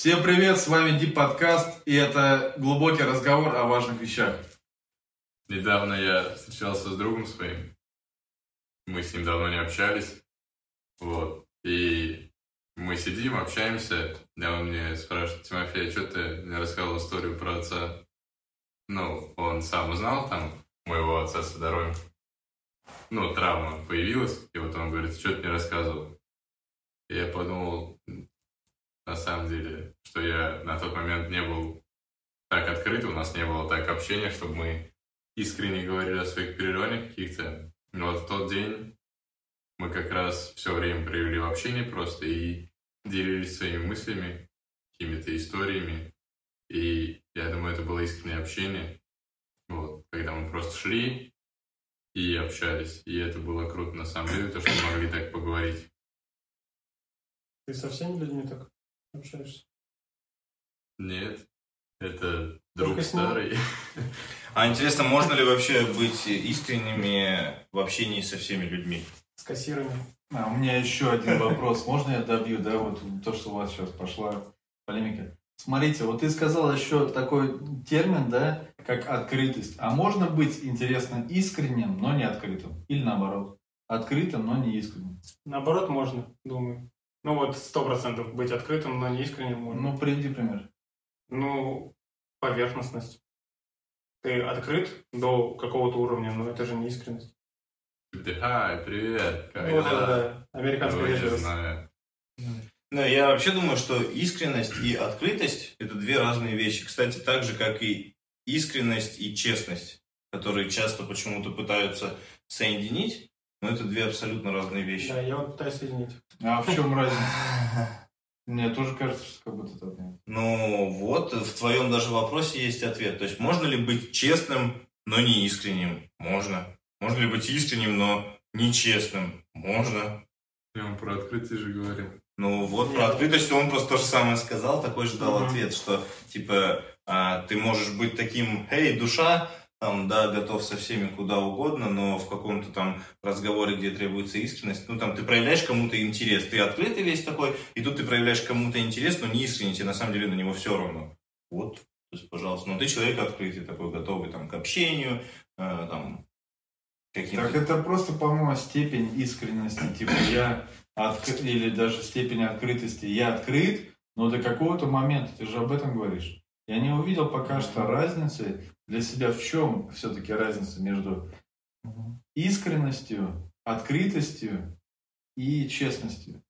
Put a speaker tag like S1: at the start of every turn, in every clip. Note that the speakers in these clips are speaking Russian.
S1: Всем привет, с вами Дип Подкаст, и это глубокий разговор о важных вещах.
S2: Недавно я встречался с другом своим. Мы с ним давно не общались. Вот. И мы сидим, общаемся. И он мне спрашивает, Тимофей, а что ты мне рассказывал историю про отца? Ну, он сам узнал там моего отца со здоровьем. Ну, травма появилась, и вот он говорит, что ты мне рассказывал? И я подумал, на самом деле, что я на тот момент не был так открыт, у нас не было так общения, чтобы мы искренне говорили о своих переживаниях каких-то. Но вот в тот день мы как раз все время провели в общении просто и делились своими мыслями, какими-то историями. И я думаю, это было искреннее общение. Вот, когда мы просто шли и общались. И это было круто на самом деле, то, что мы могли так поговорить.
S3: Ты со всеми людьми так общаешься?
S2: Нет, это друг
S3: Только
S2: старый.
S4: А интересно, можно ли вообще быть искренними в общении со всеми людьми?
S3: С кассирами?
S1: А у меня еще один вопрос. Можно я добью, да, вот то, что у вас сейчас пошла полемика? Смотрите, вот ты сказал еще такой термин, да, как открытость. А можно быть, интересно, искренним, но не открытым? Или наоборот, открытым, но не искренним?
S3: Наоборот, можно, думаю. Ну вот сто процентов быть открытым, но не искренним можно.
S1: Ну, приведи пример.
S3: Ну, поверхностность. Ты открыт до какого-то уровня, но это же не искренность.
S2: Да, привет, как
S3: Ну, вот это
S2: дела?
S3: да, американская вежливость.
S2: знаю.
S4: Ну, я вообще думаю, что искренность и открытость – это две разные вещи. Кстати, так же, как и искренность и честность, которые часто почему-то пытаются соединить, но это две абсолютно разные вещи.
S3: Да, я вот пытаюсь соединить.
S1: А в чем разница? Мне тоже кажется, что как будто так нет.
S4: Ну вот, в твоем даже вопросе есть ответ. То есть можно ли быть честным, но не искренним? Можно. Можно ли быть искренним, но нечестным? Можно.
S2: Я вам про открытие же говорил.
S4: Ну вот
S3: Нет.
S4: про открытость он просто то же самое сказал, такой же дал
S3: Мгм.
S4: ответ, что типа а, ты можешь быть таким, эй, душа, там, да, готов со всеми куда угодно, но в каком-то там разговоре, где требуется искренность, ну там ты проявляешь кому-то интерес, ты открытый весь такой, и тут ты проявляешь кому-то интерес, но не искренне, тебе на самом деле на него все равно. Вот, то есть, пожалуйста, но ты человек открытый, такой, готовый там к общению, э, там.
S1: Так это просто, по-моему, степень искренности. Типа я открыт, или даже степень открытости. Я открыт, но до какого-то момента, ты же об этом говоришь. Я не увидел пока что разницы для себя в чем все-таки разница между искренностью, открытостью и честностью.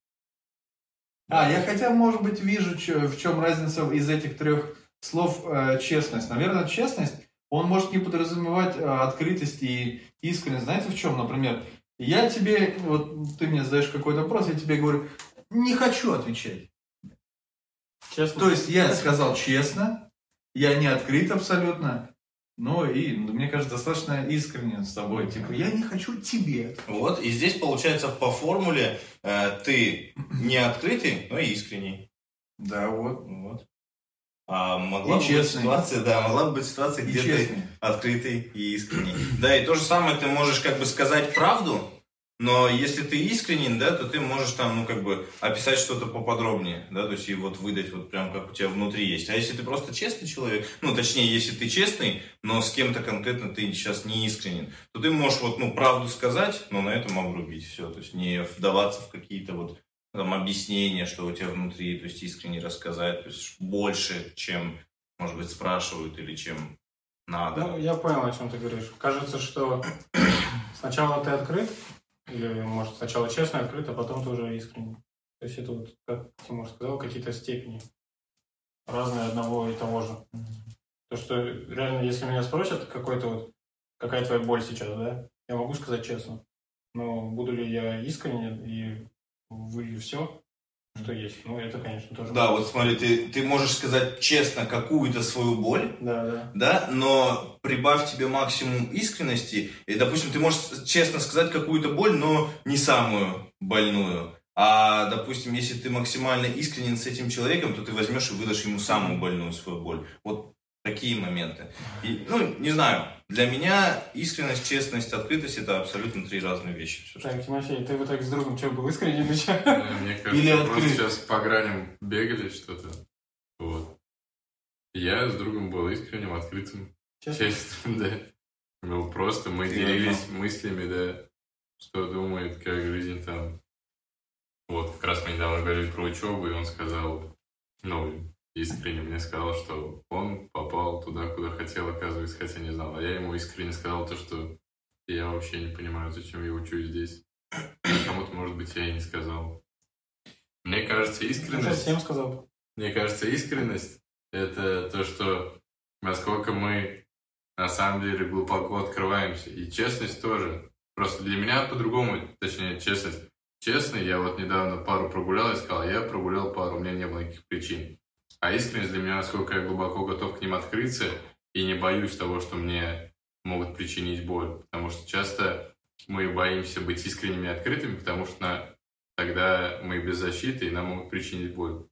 S1: А, я хотя, может быть, вижу, в чем разница из этих трех слов э, честность. Наверное, честность, он может не подразумевать э, открытость и искренность. Знаете, в чем, например, я тебе, вот ты мне задаешь какой-то вопрос, я тебе говорю, не хочу отвечать.
S3: Честно.
S1: То есть я сказал честно, я не открыт абсолютно, но и, ну, мне кажется, достаточно искренне с тобой. Типа, я не хочу тебе.
S4: Вот, и здесь получается по формуле э, ты не открытый, но и искренний.
S1: Да, вот.
S4: Вот. А могла
S1: И
S4: бы быть ситуация, да, могла бы быть ситуация,
S1: И
S4: где
S1: честный.
S4: ты открытый и искренний. Да, и то же самое ты можешь как бы сказать правду, но если ты искренен, да, то ты можешь там, ну, как бы описать что-то поподробнее, да, то есть и вот выдать вот прям как у тебя внутри есть. А если ты просто честный человек, ну, точнее, если ты честный, но с кем-то конкретно ты сейчас не искренен, то ты можешь вот, ну, правду сказать, но на этом обрубить все, то есть не вдаваться в какие-то вот там, объяснения, что у тебя внутри, то есть искренне рассказать, то есть больше, чем, может быть, спрашивают или чем надо.
S3: Ну, я понял, о чем ты говоришь. Кажется, что сначала ты открыт, или, может, сначала честно открыт, а потом ты уже искренний. То есть это вот, как Тимур сказал, какие-то степени разные одного и того же. То, что реально, если меня спросят, какой-то вот, какая твоя боль сейчас, да, я могу сказать честно. Но буду ли я искренен и вы все, что есть? Ну, это, конечно, тоже.
S4: Да, вот смотри, ты, ты можешь сказать честно какую-то свою боль,
S3: Да, да.
S4: да, но прибавь тебе максимум искренности, и, допустим, ты можешь честно сказать какую-то боль, но не самую больную. А, допустим, если ты максимально искренен с этим человеком, то ты возьмешь и выдашь ему самую больную свою боль. Вот такие моменты. И, ну, не знаю, для меня искренность, честность, открытость это абсолютно три разные вещи. Что-
S3: Так, Тимофей, ты в итоге с другом что, был искренен или чё?
S2: Э, Мне кажется,
S1: Или
S2: просто
S1: открыт.
S2: сейчас по граням бегали что-то. я с другом был искренним, открытым, честным, да. Ну, просто мы
S4: Ты
S2: делились мыслями, да, что думает, как жизнь там. Вот, как раз мы недавно говорили про учебу, и он сказал, ну, искренне мне сказал, что он попал туда, куда хотел, оказывается, хотя не знал. А я ему искренне сказал то, что я вообще не понимаю, зачем я учусь здесь. Кому-то, может быть, я и не сказал. Мне кажется,
S3: Я
S2: искренность...
S3: всем сказал.
S2: Мне кажется, искренность – это то, что насколько мы на самом деле глубоко открываемся. И честность тоже. Просто для меня по-другому, точнее, честность. Честный, я вот недавно пару прогулял и сказал, я прогулял пару, у меня не было никаких причин. А искренность для меня, насколько я глубоко готов к ним открыться и не боюсь того, что мне могут причинить боль. Потому что часто мы боимся быть искренними и открытыми, потому что на- тогда мы без защиты, и нам могут причинить боль.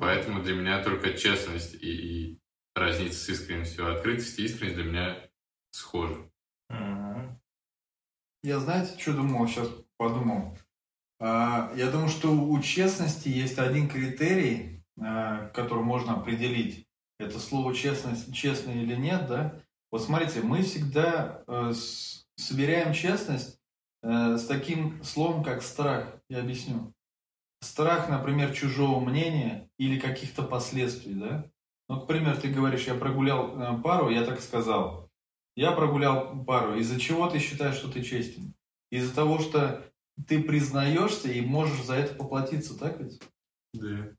S2: Поэтому для меня только честность и, и разница с искренностью. А открытость и искренность для меня схожи.
S1: Я, знаете, что думал, сейчас подумал. А, Я думаю, что у честности есть один критерий, а, который можно определить. Это слово честность, честно или нет, да? Вот смотрите, мы всегда э, сверяем честность э, с таким словом, как страх. Я объясню. Страх, например, чужого мнения или каких-то последствий, да? Ну, к примеру, ты говоришь, я прогулял э, пару, я так сказал. Я прогулял пару. Из-за чего ты считаешь, что ты честен? Из-за того, что ты признаешься и можешь за это поплатиться, так ведь?
S2: Да.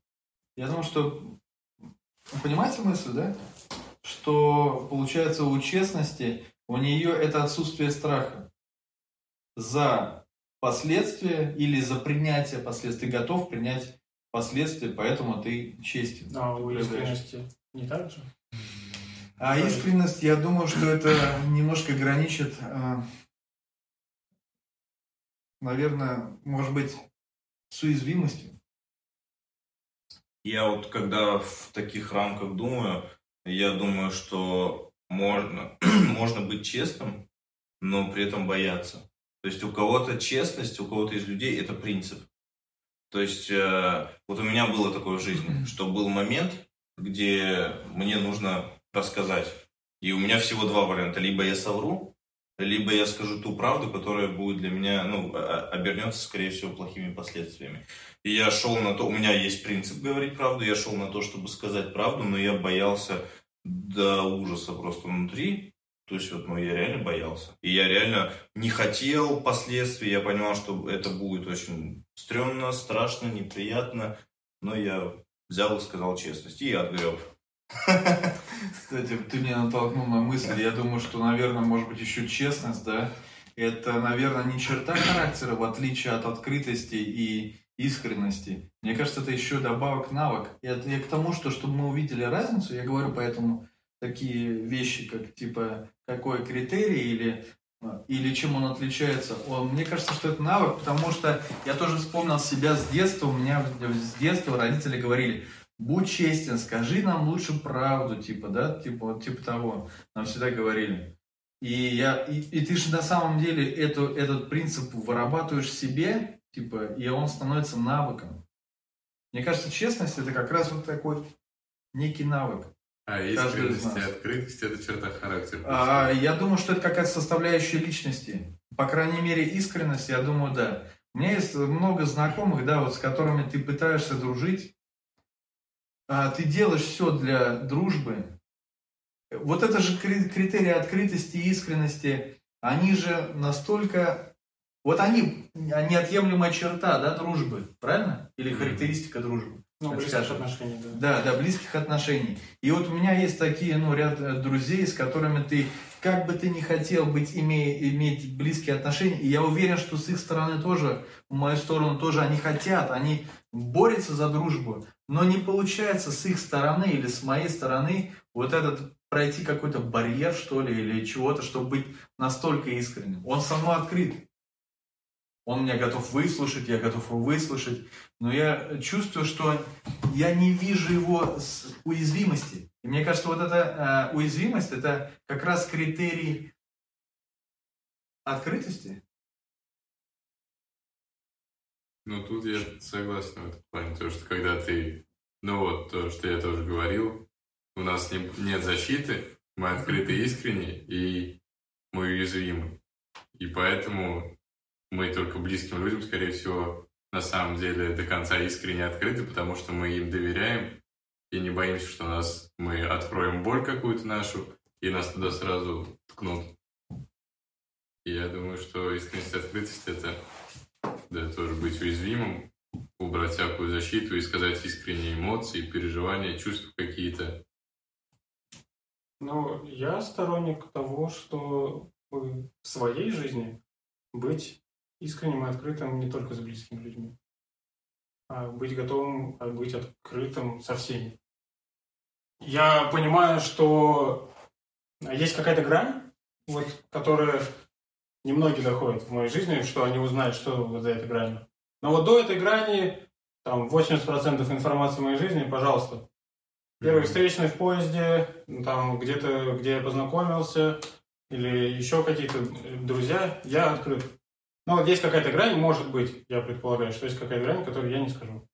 S1: Я думаю, что... Вы понимаете мысль, да? Что, получается, у честности, у нее это отсутствие страха за последствия или за принятие последствий. Ты готов принять последствия, поэтому ты честен.
S3: А у искренности не так же?
S1: А искренность, я думаю, что это немножко граничит, э, наверное, может быть, с уязвимостью.
S4: Я вот когда в таких рамках думаю, я думаю, что можно, можно быть честным, но при этом бояться. То есть у кого-то честность, у кого-то из людей это принцип. То есть э, вот у меня было такое в жизни, что был момент, где мне нужно рассказать. И у меня всего два варианта. Либо я совру, либо я скажу ту правду, которая будет для меня, ну, а- обернется, скорее всего, плохими последствиями. И я шел на то, у меня есть принцип говорить правду, я шел на то, чтобы сказать правду, но я боялся до ужаса просто внутри. То есть вот, ну, я реально боялся. И я реально не хотел последствий, я понимал, что это будет очень стрёмно, страшно, неприятно, но я взял и сказал честность, и отгреб.
S1: Кстати, ты меня натолкнул на мысль. Я думаю, что, наверное, может быть, еще честность, да? Это, наверное, не черта характера, в отличие от открытости и искренности. Мне кажется, это еще добавок навык. И это я к тому, что чтобы мы увидели разницу, я говорю поэтому такие вещи, как типа какой критерий или или чем он отличается. Он, мне кажется, что это навык, потому что я тоже вспомнил себя с детства. У меня с детства родители говорили, будь честен, скажи нам лучше правду, типа, да, типа, типа того. Нам всегда говорили. И, я, и, и ты же на самом деле эту, этот принцип вырабатываешь себе, типа, и он становится навыком. Мне кажется, честность это как раз вот такой некий навык.
S2: А искренность и открытость – это черта характера.
S1: А, я думаю, что это какая-то составляющая личности. По крайней мере, искренность, я думаю, да. У меня есть много знакомых, да, вот с которыми ты пытаешься дружить. А, ты делаешь все для дружбы. Вот это же кри- критерии открытости и искренности, они же настолько... Вот они неотъемлемая черта, да, дружбы, правильно? Или характеристика дружбы.
S3: Ну, близких
S1: скажем.
S3: отношений, да.
S1: Да, да, близких отношений. И вот у меня есть такие, ну, ряд э, друзей, с которыми ты, как бы ты ни хотел быть, име- иметь близкие отношения, и я уверен, что с их стороны тоже, в мою сторону тоже они хотят, они борются за дружбу, но не получается с их стороны или с моей стороны вот этот пройти какой-то барьер, что ли, или чего-то, чтобы быть настолько искренним. Он со мной открыт. Он меня готов выслушать, я готов его выслушать, но я чувствую, что я не вижу его с уязвимости. И мне кажется, вот эта э, уязвимость это как раз критерий открытости.
S2: Ну, тут я согласен в этом плане, то, что когда ты, ну вот, то, что я тоже говорил, у нас не, нет защиты, мы открыты и искренни, и мы уязвимы. И поэтому мы только близким людям, скорее всего, на самом деле до конца искренне открыты, потому что мы им доверяем и не боимся, что нас мы откроем боль какую-то нашу, и нас туда сразу ткнут. И я думаю, что искренность и открытость это да, тоже быть уязвимым, убрать всякую защиту и сказать искренние эмоции, переживания, чувства какие-то.
S3: Ну, я сторонник того, что в своей жизни быть искренним и открытым не только с близкими людьми, а быть готовым, а быть открытым со всеми. Я понимаю, что есть какая-то грань, вот, которая немногие доходят в моей жизни, что они узнают, что вот за этой гранью. Но вот до этой грани, там, 80% информации в моей жизни, пожалуйста. Первый встречный в поезде, там, где-то, где я познакомился, или еще какие-то друзья, я открыт. Но вот есть какая-то грань, может быть, я предполагаю, что есть какая-то грань, которую я не скажу.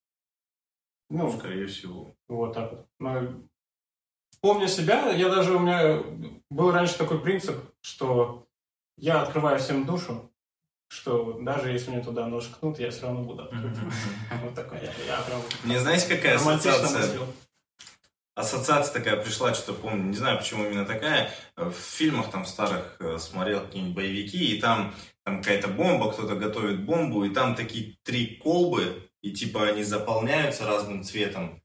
S4: Ну, скорее всего.
S3: Вот так вот. Но, помня себя, я даже, у меня был раньше такой принцип, что я открываю всем душу, что даже если мне туда нож кнут, я все равно буду открыт. Вот такая я, я прям...
S4: Мне знаете, какая ассоциация?
S3: мыслил.
S4: Ассоциация такая пришла, что помню, не знаю, почему именно такая. В фильмах там старых э, смотрел какие-нибудь боевики, и там, там какая-то бомба, кто-то готовит бомбу, и там такие три колбы, и типа они заполняются разным цветом.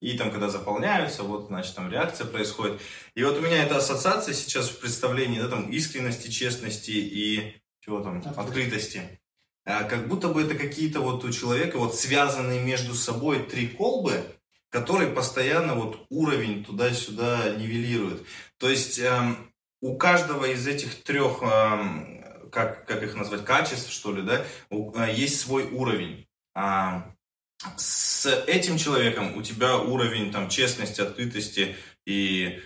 S4: И там, когда заполняются, вот, значит, там реакция происходит. И вот у меня эта ассоциация сейчас в представлении, да, там, искренности, честности и чего там,
S3: Открытости.
S4: открытости. А как будто бы это какие-то вот у человека вот связанные между собой три колбы, которые постоянно вот уровень туда-сюда нивелируют. То есть эм, у каждого из этих трех, эм, как, как их назвать, качеств, что ли, да, у- э, есть свой уровень. А, с этим человеком у тебя уровень там честности, открытости и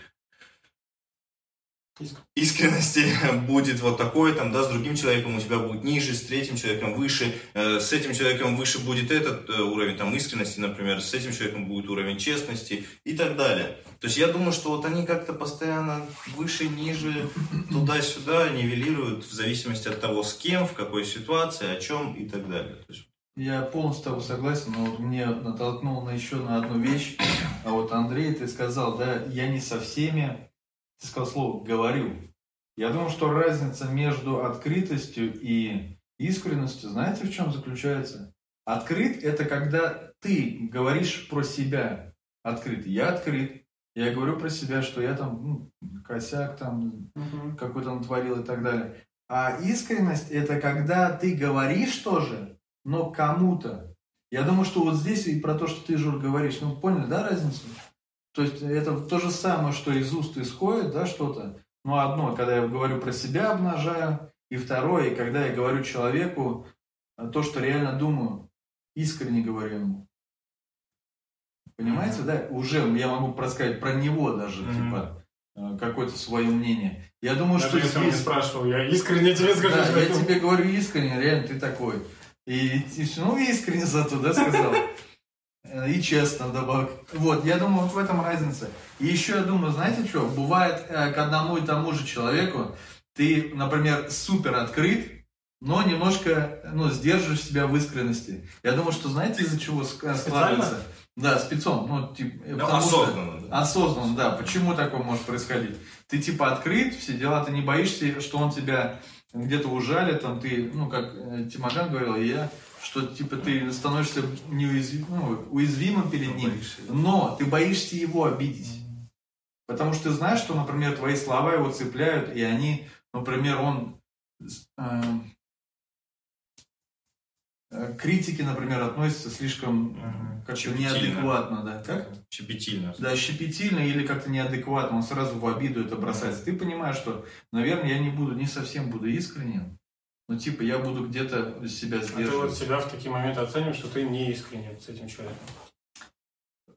S3: Иск.
S4: искренности будет вот такой, там, да, с другим человеком у тебя будет ниже, с третьим человеком выше, э, с этим человеком выше будет этот э, уровень там искренности, например, с этим человеком будет уровень честности и так далее. То есть я думаю, что вот они как-то постоянно выше, ниже, туда-сюда нивелируют в зависимости от того, с кем, в какой ситуации, о чем и так далее. То есть
S1: Я полностью с тобой согласен, но вот мне натолкнул на еще на одну вещь. А вот Андрей, ты сказал, да, я не со всеми, ты сказал слово «говорю». Я думаю, что разница между открытостью и искренностью, знаете, в чем заключается? Открыт – это когда ты говоришь про себя открыт. Я открыт. Я говорю про себя, что я там ну, косяк там
S3: Мгм.
S1: какой-то натворил и так далее. А искренность это когда ты говоришь тоже, но кому-то. Я думаю, что вот здесь и про то, что ты, Жур, говоришь, ну поняли, да, разницу? То есть это то же самое, что из уст исходит, да, что-то. Ну, одно, когда я говорю про себя, обнажаю, и второе, когда я говорю человеку э, то, что реально думаю, искренне говорю ему. Понимаете, да? Уже я могу просказать про него даже,
S3: Мгм.
S1: типа, э, какое-то свое мнение. Я думаю,
S3: Даже
S1: что
S3: если он не
S1: здесь...
S3: спрашивал, я искренне тебе скажу,
S1: Да, я
S3: это-
S1: тебе говорю искренне, реально ты такой. И, и ну, искренне зато, да, сказал. Э, И честно вдобавок. Вот, я думаю, вот в этом разница. И еще я думаю, знаете что, бывает э, к одному и тому же человеку, ты, например, супер открыт, но немножко, ну, сдерживаешь себя в искренности. Я думаю, что знаете, из-за чего ск- складывается? Да, спецом. Ну, типа,
S4: ну,
S1: потому что-
S4: осознанно. да.
S1: Осознанно, да. Почему такое может происходить? Ты типа открыт, все дела, ты не боишься, что он тебя где-то ужалит, там ты, ну, как э, Тимоган говорил, и я, что типа ты становишься неуязвим, ну, уязвимым перед ним,
S4: Боишься,
S1: но ты боишься его обидеть. Потому что ты знаешь, что, например, твои слова его цепляют, и они, например, он э, э, к критике, например, относится слишком
S3: Мгм.
S1: как-то
S4: Щепетильно.
S1: неадекватно, да? Как?
S4: Щепетильно.
S1: Да, щепетильно или как-то неадекватно, он сразу в обиду это бросается. Ты понимаешь, что, наверное, я не буду, не совсем буду искренним, но типа я буду где-то себя
S3: А ты вот
S1: сдерживать.
S3: себя в такие моменты оцениваешь, что ты не искренен с этим человеком.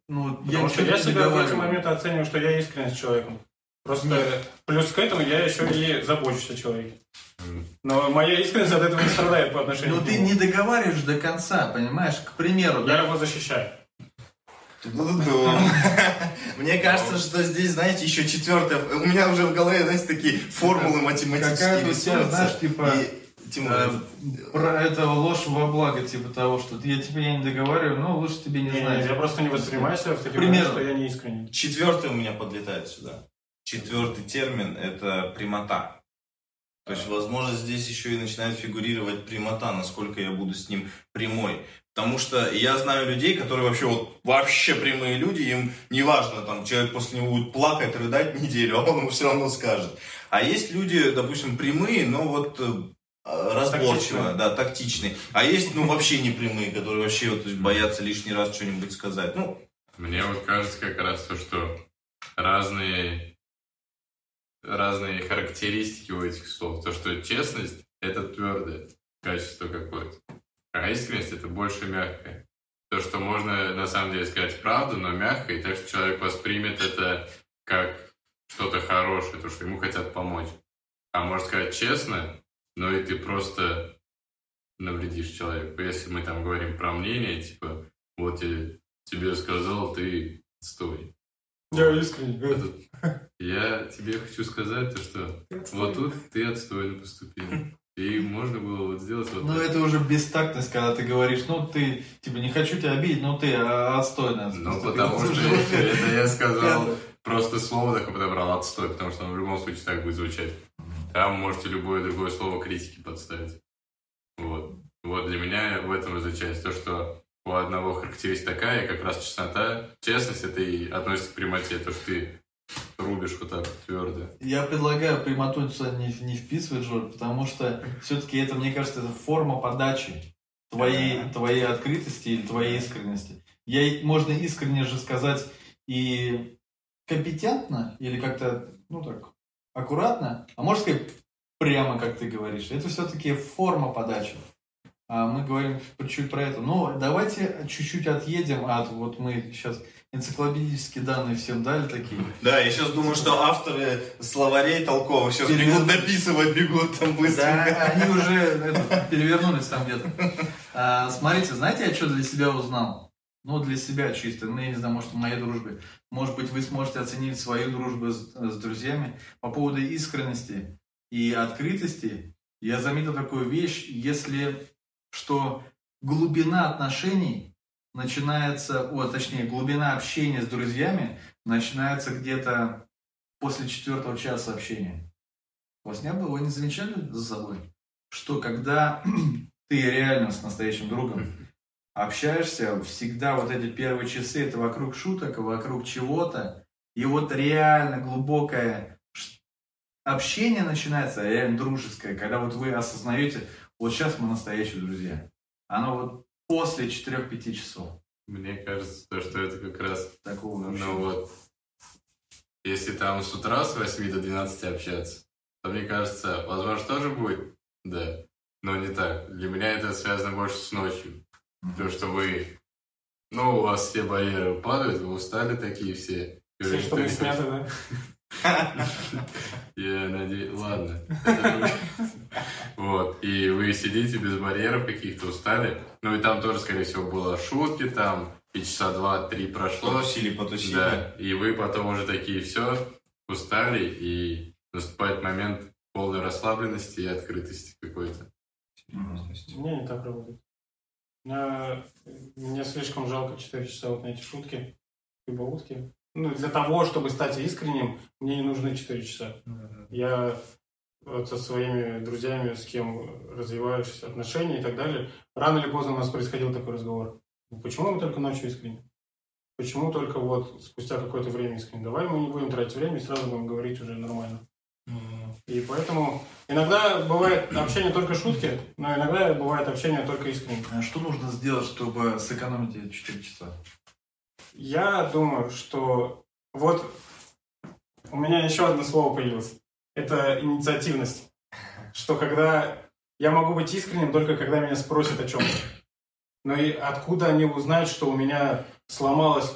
S1: Ну,
S3: Потому что
S1: ничего
S3: я себя в эти моменты оцениваю, что я искренен с человеком. Просто
S1: Нет.
S3: плюс к этому я еще и забочусь о человеке. Но моя искренность от этого не страдает по отношению
S1: Но
S3: к
S1: Ну, ты
S3: нему.
S1: не договариваешь до конца, понимаешь? К примеру,
S3: Я
S1: да?
S3: его защищаю.
S4: Мне кажется, что здесь, знаете, еще четвертое. У меня уже в голове, знаете, такие формулы математические
S1: тебя,
S4: рисуются.
S1: знаешь, типа,
S4: Тимур,
S1: Э, Про это ложь во благо, типа того, что я тебе не договариваю, но лучше тебе не
S3: Не,
S1: знать.
S3: я просто не воспринимаю себя в таких
S1: Примерно.
S3: что я не искренний.
S4: Четвертый у меня подлетает сюда. Четвертый термин – это прямота. То есть, возможно, здесь еще и начинает фигурировать прямота, насколько я буду с ним прямой. Потому что я знаю людей, которые вообще вот вообще прямые люди, им неважно, там человек после него будет плакать, рыдать неделю, а он ему все равно скажет. А есть люди, допустим, прямые, но вот э, разборчиво, да, тактичные. А есть, ну, вообще не прямые, которые вообще вот, боятся лишний раз что-нибудь сказать. Ну,
S2: Мне вот кажется как раз то, что разные, разные характеристики у этих слов. То, что честность – это твердое качество какое-то, а искренность – это больше мягкое. То, что можно на самом деле сказать правду, но мягко, и так что человек воспримет это как что-то хорошее, то, что ему хотят помочь. А можно сказать честно, но и ты просто навредишь человеку. Если мы там говорим про мнение, типа, вот я тебе сказал, ты стой.
S3: Я искренний.
S2: Я тебе хочу сказать то, что вот тут ты отстойно поступил. И можно было вот сделать вот
S1: Ну,
S2: так.
S1: это уже бестактность, когда ты говоришь, ну, ты, типа, не хочу тебя обидеть, но ты а, отстойно.
S2: Ну, потому что
S1: Это
S2: я сказал, просто слово такое подобрал, отстой, потому что оно в любом случае так будет звучать. Там можете любое другое слово критики подставить. Вот. Вот для меня в этом и заключается то, что у одного характеристика такая, как раз честнота, честность, это и относится к прямоте, то, что ты рубишь вот так твердо.
S1: Я предлагаю прямоту сюда не, не вписывать, Жор, потому что все-таки это, мне кажется, это форма подачи твоей, твоей открытости или твоей искренности. Я, можно искренне же сказать и компетентно, или как-то, ну так, аккуратно, а можно сказать прямо, как ты говоришь. Это все-таки форма подачи. А мы говорим чуть про это. Но давайте чуть-чуть отъедем от, вот мы сейчас энциклопедические данные всем дали такие.
S4: Да, я сейчас думаю, что авторы словарей толковых сейчас
S1: Перевод.
S4: бегут дописывать, бегут там быстро.
S1: Да, они уже это, перевернулись там где-то. А, смотрите, знаете, я что для себя узнал? Ну, для себя чисто. Ну, я не знаю, может, в моей дружбе. Может быть, вы сможете оценить свою дружбу с, с друзьями. По поводу искренности и открытости, я заметил такую вещь, если что глубина отношений начинается, о, точнее, глубина общения с друзьями начинается где-то после четвертого часа общения. У вас не было, вы не замечали за собой, что когда ты реально с настоящим другом общаешься, всегда вот эти первые часы это вокруг шуток, вокруг чего-то, и вот реально глубокое общение начинается, реально дружеское, когда вот вы осознаете, вот сейчас мы настоящие друзья. Оно вот после 4-5 часов
S2: Мне кажется, то, что это как раз
S1: такого
S2: Ну
S1: общения.
S2: вот, если там с утра с 8 до 12 общаться, то мне кажется, возможно, тоже будет, да, но не так. Для меня это связано больше с ночью. То, что вы, ну, у вас все барьеры падают, вы устали такие все.
S3: Все, что мы сняты, да?
S2: я надеюсь, ладно. Вот, и вы сидите без барьеров каких-то, устали. Ну и там тоже, скорее всего, было шутки там, и часа два-три прошло.
S4: Потусили, потусили.
S2: Да, и вы потом уже такие все устали, и наступает момент полной расслабленности и открытости какой-то.
S3: Мне не так работает. Мне, мне слишком жалко 4 часа вот на эти шутки, либо утки. Ну, для того, чтобы стать искренним, мне не нужны 4 часа. Я вот со своими друзьями, с кем развиваешь отношения и так далее, рано или поздно у нас происходил такой разговор. «Ну, Почему мы только ночью искренне? Почему только вот спустя какое-то время искренне? Давай мы не будем тратить время и сразу будем говорить уже нормально. И поэтому иногда бывает общение только шутки, но иногда бывает общение только искренне.
S1: А Что нужно сделать, чтобы сэкономить эти 4 часа?
S3: Я думаю, что вот у меня еще одно слово появилось. Это инициативность. Что когда я могу быть искренним только когда меня спросят о чем-то. Но и откуда они узнают, что у меня сломалась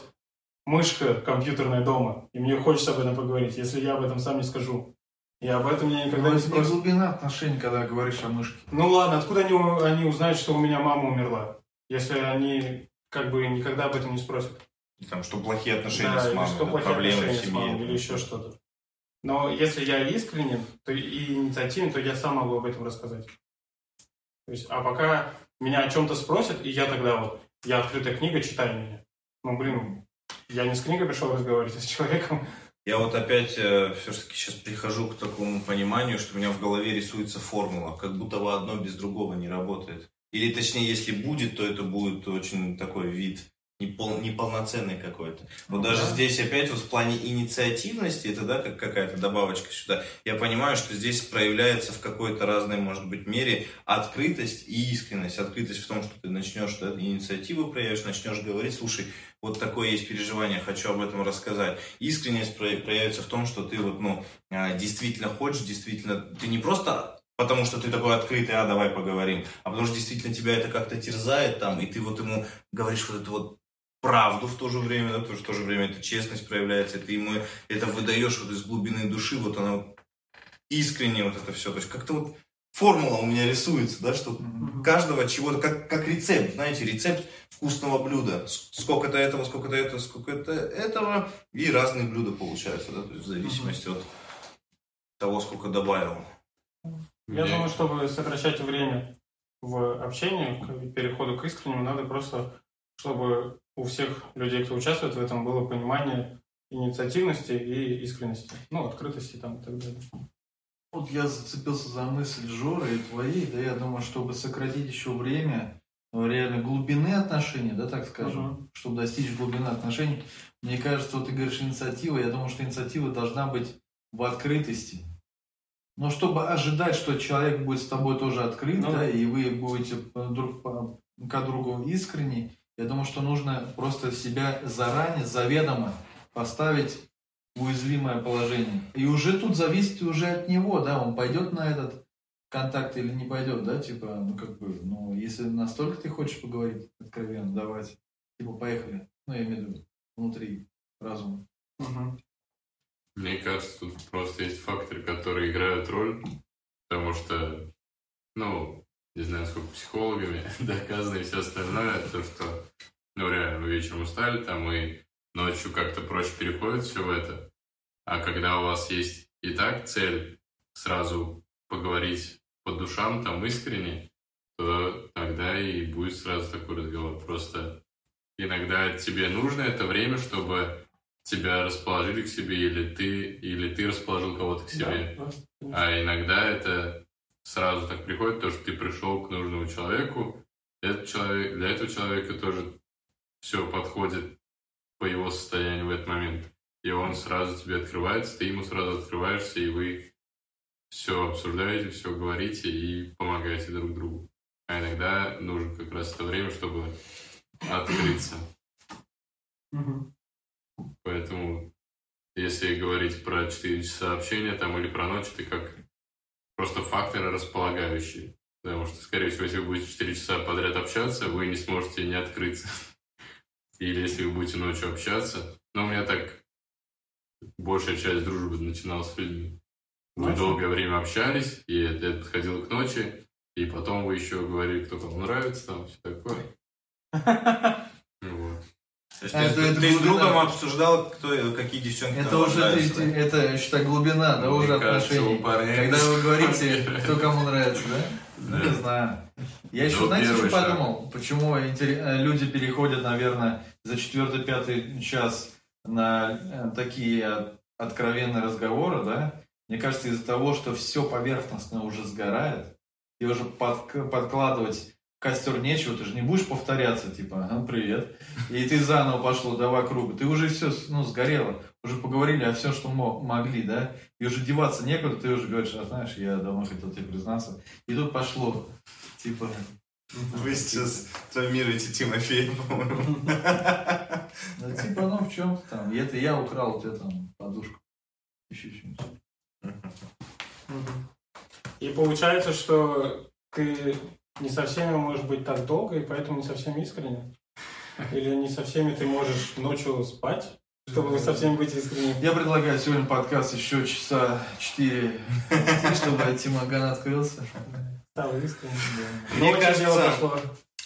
S3: мышка компьютерная дома, и мне хочется об этом поговорить, если я об этом сам не скажу. И об этом меня никогда
S1: Ну,
S3: не
S1: это
S3: спросят.
S1: глубина отношений, когда говоришь о мышке.
S3: Ну ладно, откуда они, они узнают, что у меня мама умерла, если они как бы никогда об этом не спросят?
S4: Там, что плохие отношения
S3: Да,
S4: с мамой,
S3: что
S4: да,
S3: плохие
S4: проблемы в
S3: отношения с мамой,
S4: семье.
S3: или еще что-то. Но если я искренен то и инициативен, то я сам могу об этом рассказать. То есть, а пока меня о чем-то спросят, и я тогда вот, я открытая книга, читай меня. Ну, блин, я не с книгой пришел разговаривать, а с человеком.
S4: Я вот опять все-таки сейчас прихожу к такому пониманию, что у меня в голове рисуется формула, как будто бы одно без другого не работает. Или точнее, если будет, то это будет очень такой вид непол, неполноценный какой-то. Вот
S1: Ну
S4: даже
S1: да.
S4: здесь опять вот в плане инициативности, это да, как какая-то добавочка сюда, я понимаю, что здесь проявляется в какой-то разной, может быть, мере открытость и искренность. Открытость в том, что ты начнешь да, инициативу проявишь, начнешь говорить, слушай, вот такое есть переживание, хочу об этом рассказать. Искренность про- проявится в том, что ты вот, ну, а, действительно хочешь, действительно, ты не просто потому что ты такой открытый, а давай поговорим, а потому что действительно тебя это как-то терзает там, и ты вот ему говоришь вот эту вот правду в то же время, да, потому что в то же время это честность проявляется, ты ему это выдаешь вот из глубины души, вот она искренне вот это все, то есть как-то вот формула у меня рисуется, да, что каждого чего-то, как, как рецепт, знаете, рецепт вкусного блюда. Сколько-то этого, сколько-то этого, сколько-то этого, и разные блюда получаются, да, то есть в зависимости от того, сколько добавил.
S3: Я
S2: Мне-
S3: думаю, чтобы сокращать время в общении, к переходу к искреннему, надо просто, чтобы у всех людей, кто участвует в этом, было понимание инициативности и искренности. Ну, открытости там и так далее.
S1: Вот я зацепился за мысль Жоры и твоей, да, я думаю, чтобы сократить еще время, ну, реально глубины отношений, да, так скажем,
S3: Мгм.
S1: чтобы достичь глубины отношений, мне кажется, вот ты говоришь инициатива, я думаю, что инициатива должна быть в открытости. Но чтобы ожидать, что человек будет с тобой тоже открыт,
S3: Ну
S1: да, и вы будете друг по- к другу искренни, я думаю, что нужно просто себя заранее, заведомо поставить в уязвимое положение. И уже тут зависит уже от него, да, он пойдет на этот контакт или не пойдет, да, типа, ну как бы, ну если настолько ты хочешь поговорить откровенно, давайте, типа, поехали. Ну, я имею в виду, внутри разума.
S3: Мгм.
S2: Мне кажется, тут просто есть факторы, которые играют роль, потому что, ну, не знаю, сколько психологами доказано и все остальное, то, что, ну, реально, вы вечером устали там, и ночью как-то проще переходит все в это. А когда у вас есть и так цель сразу поговорить по душам, там, искренне, то тогда и будет сразу такой разговор. Просто иногда тебе нужно это время, чтобы тебя расположили к себе, или ты, или ты расположил кого-то к себе.
S3: Да, да.
S2: А иногда это сразу так приходит, то, что ты пришел к нужному человеку, этот человек, для этого человека тоже все подходит по его состоянию в этот момент. И он сразу тебе открывается, ты ему сразу открываешься, и вы все обсуждаете, все говорите и помогаете друг другу. А иногда нужно как раз это время, чтобы открыться. Поэтому, если говорить про 4 часа общения там или про ночь, это как просто факторы располагающие. Потому что, скорее всего, если вы будете 4 часа подряд общаться, вы не сможете не открыться. Или если вы будете ночью общаться. Но у меня так большая часть дружбы начиналась с людьми.
S3: Ночью?
S2: долгое время общались, и это подходило к ночи, и потом вы еще говорили, кто кому нравится, там все такое.
S4: То есть
S1: А
S4: ты,
S1: это-
S4: ты с другом обсуждал, кто, какие девчонки
S1: Это уже,
S4: нравятся,
S1: ты-
S4: да?
S1: это, я считаю, глубина, да, уже
S2: Мне кажется,
S1: отношений.
S2: парней-
S1: Когда вы говорите, кто кому нравится, да?
S2: Да.
S1: не знаю. Я еще,
S2: Ну,
S1: знаете, что подумал? Почему э, люди переходят, наверное, за четвертый-пятый час на э, такие от- откровенные разговоры, да? Мне кажется, из-за того, что все поверхностно уже сгорает, и уже подк- подкладывать костер нечего, ты же не будешь повторяться, типа, «Ага, привет, и ты заново пошло, давай кругу. Ты уже все, ну, сгорело, уже поговорили о всем, что мо- могли, да? И уже деваться некуда, ты уже говоришь, а знаешь, я давно хотел тебе признаться. И тут пошло, типа...
S4: Вы сейчас травмируете Тимофея, по-моему.
S1: Ну, типа, ну, в чем там? И это я украл у тебя там подушку. Еще что-нибудь.
S3: И получается, что ты не со всеми можешь быть так долго, и поэтому не совсем искренне. Или не со всеми ты можешь ночью спать, чтобы со всеми быть искренним.
S1: Я предлагаю сегодня подкаст еще часа 4, чтобы Тимаган открылся.
S3: Стал искренним.
S4: Мне кажется-.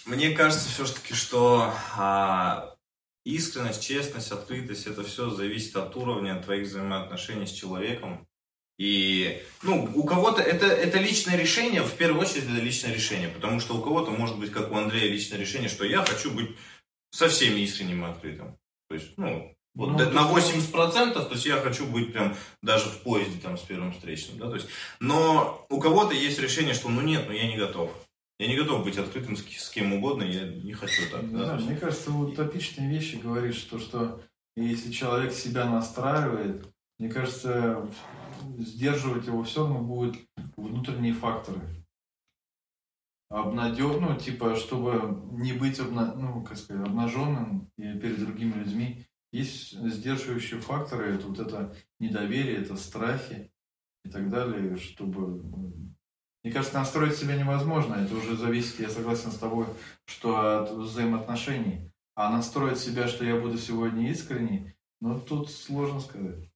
S4: Мне кажется все-таки, что а, искренность, честность, открытость, это все зависит от уровня твоих взаимоотношений с человеком. И, ну, у кого-то это, это личное решение, в первую очередь это личное решение, потому что у кого-то может быть, как у Андрея, личное решение, что я хочу быть со всеми искренним и открытым. То есть, ну, вот
S1: Ну, то
S4: на
S1: есть-
S4: 80%, то есть я хочу быть прям даже в поезде там с первым встречным, да, то есть, но у кого-то есть решение, что ну нет, ну я не готов. Я не готов быть открытым с, с кем угодно, я не хочу так.
S1: Не
S4: да, то
S1: знаю, мне кажется, утопичные вещи говоришь, что, что если человек себя настраивает, мне кажется, сдерживать его все равно будут внутренние факторы. Обнадег, ну, типа, чтобы не быть обна... ну, как сказать, обнаженным перед другими людьми. Есть сдерживающие факторы, это вот это недоверие, это страхи и так далее, чтобы... м, Мне кажется, настроить себя невозможно, это уже зависит, я согласен с тобой, что от взаимоотношений. А настроить себя, что я буду сегодня искренний, ну, тут сложно сказать.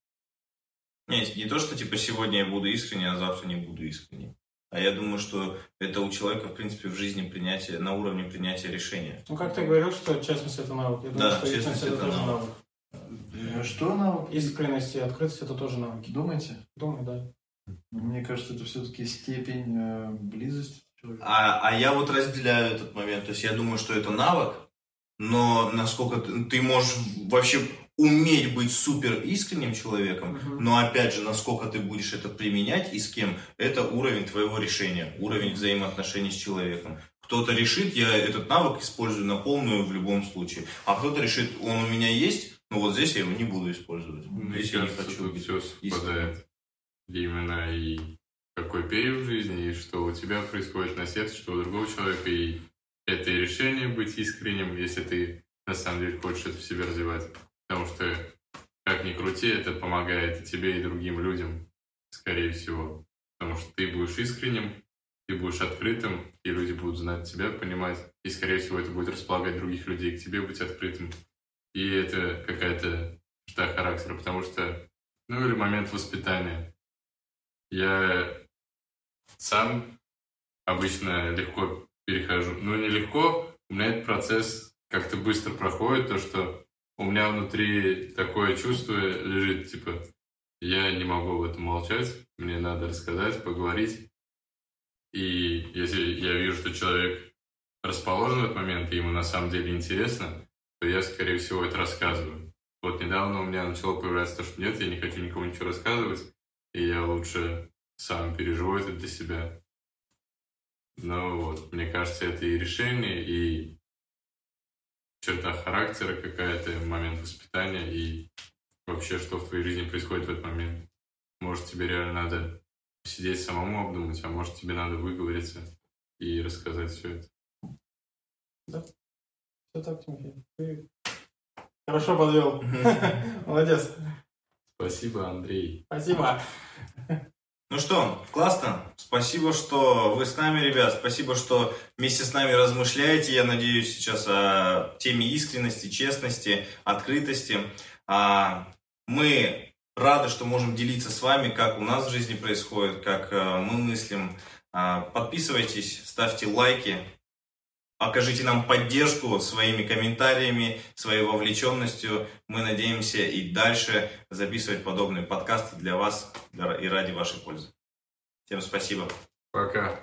S4: Нет, не то, что типа сегодня я буду искренне, а завтра не буду искренне. А я думаю, что это у человека, в принципе, в жизни принятие, на уровне принятия решения.
S3: Ну, как ты говорил, что честность это навык. Я думаю,
S4: Да,
S3: что
S4: честность
S3: это
S4: это
S3: тоже
S4: навык.
S3: навык.
S1: Э, Что навык?
S3: Искренность и открытость это тоже навыки.
S1: Думаете?
S3: Думаю, да.
S1: Мне кажется, это все-таки степень э, близости человека.
S4: А, а я вот разделяю этот момент. То есть я думаю, что это навык, но насколько ты, ты можешь вообще уметь быть супер искренним человеком,
S3: Мгм.
S4: но опять же, насколько ты будешь это применять и с кем, это уровень твоего решения, уровень взаимоотношений с человеком. Кто-то решит, я этот навык использую на полную в любом случае, а кто-то решит, он у меня есть, но вот здесь я его не буду использовать.
S2: Мне
S4: Здесь я не
S2: кажется,
S4: хочу
S2: тут
S4: быть
S2: все совпадает. Именно и какой период жизни, и что у тебя происходит на сердце, что у другого человека, и это и решение быть искренним, если ты на самом деле хочешь это в себе развивать. Потому что, как ни крути, это помогает и тебе, и другим людям, скорее всего. Потому что ты будешь искренним, ты будешь открытым, и люди будут знать тебя, понимать, и, скорее всего, это будет располагать других людей к тебе быть открытым. И это какая-то черта характера, потому что, ну, или момент воспитания. Я сам обычно легко перехожу. Ну, не легко, у меня этот процесс как-то быстро проходит, то, что у меня внутри такое чувство лежит, типа, я не могу об этом молчать, мне надо рассказать, поговорить. И если я вижу, что человек расположен в этот момент, и ему на самом деле интересно, то я, скорее всего, это рассказываю. Вот недавно у меня начало появляться то, что нет, я не хочу никому ничего рассказывать, и я лучше сам переживу это для себя. Ну вот, мне кажется, это и решение, и черта характера какая-то, момент воспитания, и вообще, что в твоей жизни происходит в этот момент. Может, тебе реально надо сидеть самому обдумать, а может, тебе надо выговориться и рассказать все это.
S3: Все так, Тимофей. Ты хорошо подвел. Молодец.
S2: Спасибо, Андрей.
S3: Спасибо.
S4: Ну что, классно. Спасибо, что вы с нами, ребят. Спасибо, что вместе с нами размышляете. Я надеюсь сейчас о теме искренности, честности, открытости. А, Мы рады, что можем делиться с вами, как у нас в жизни происходит, как э, мы мыслим. А, Подписывайтесь, ставьте лайки, окажите нам поддержку своими комментариями, своей вовлеченностью. Мы надеемся и дальше записывать подобные подкасты для вас и ради вашей пользы. Всем спасибо.
S2: Пока.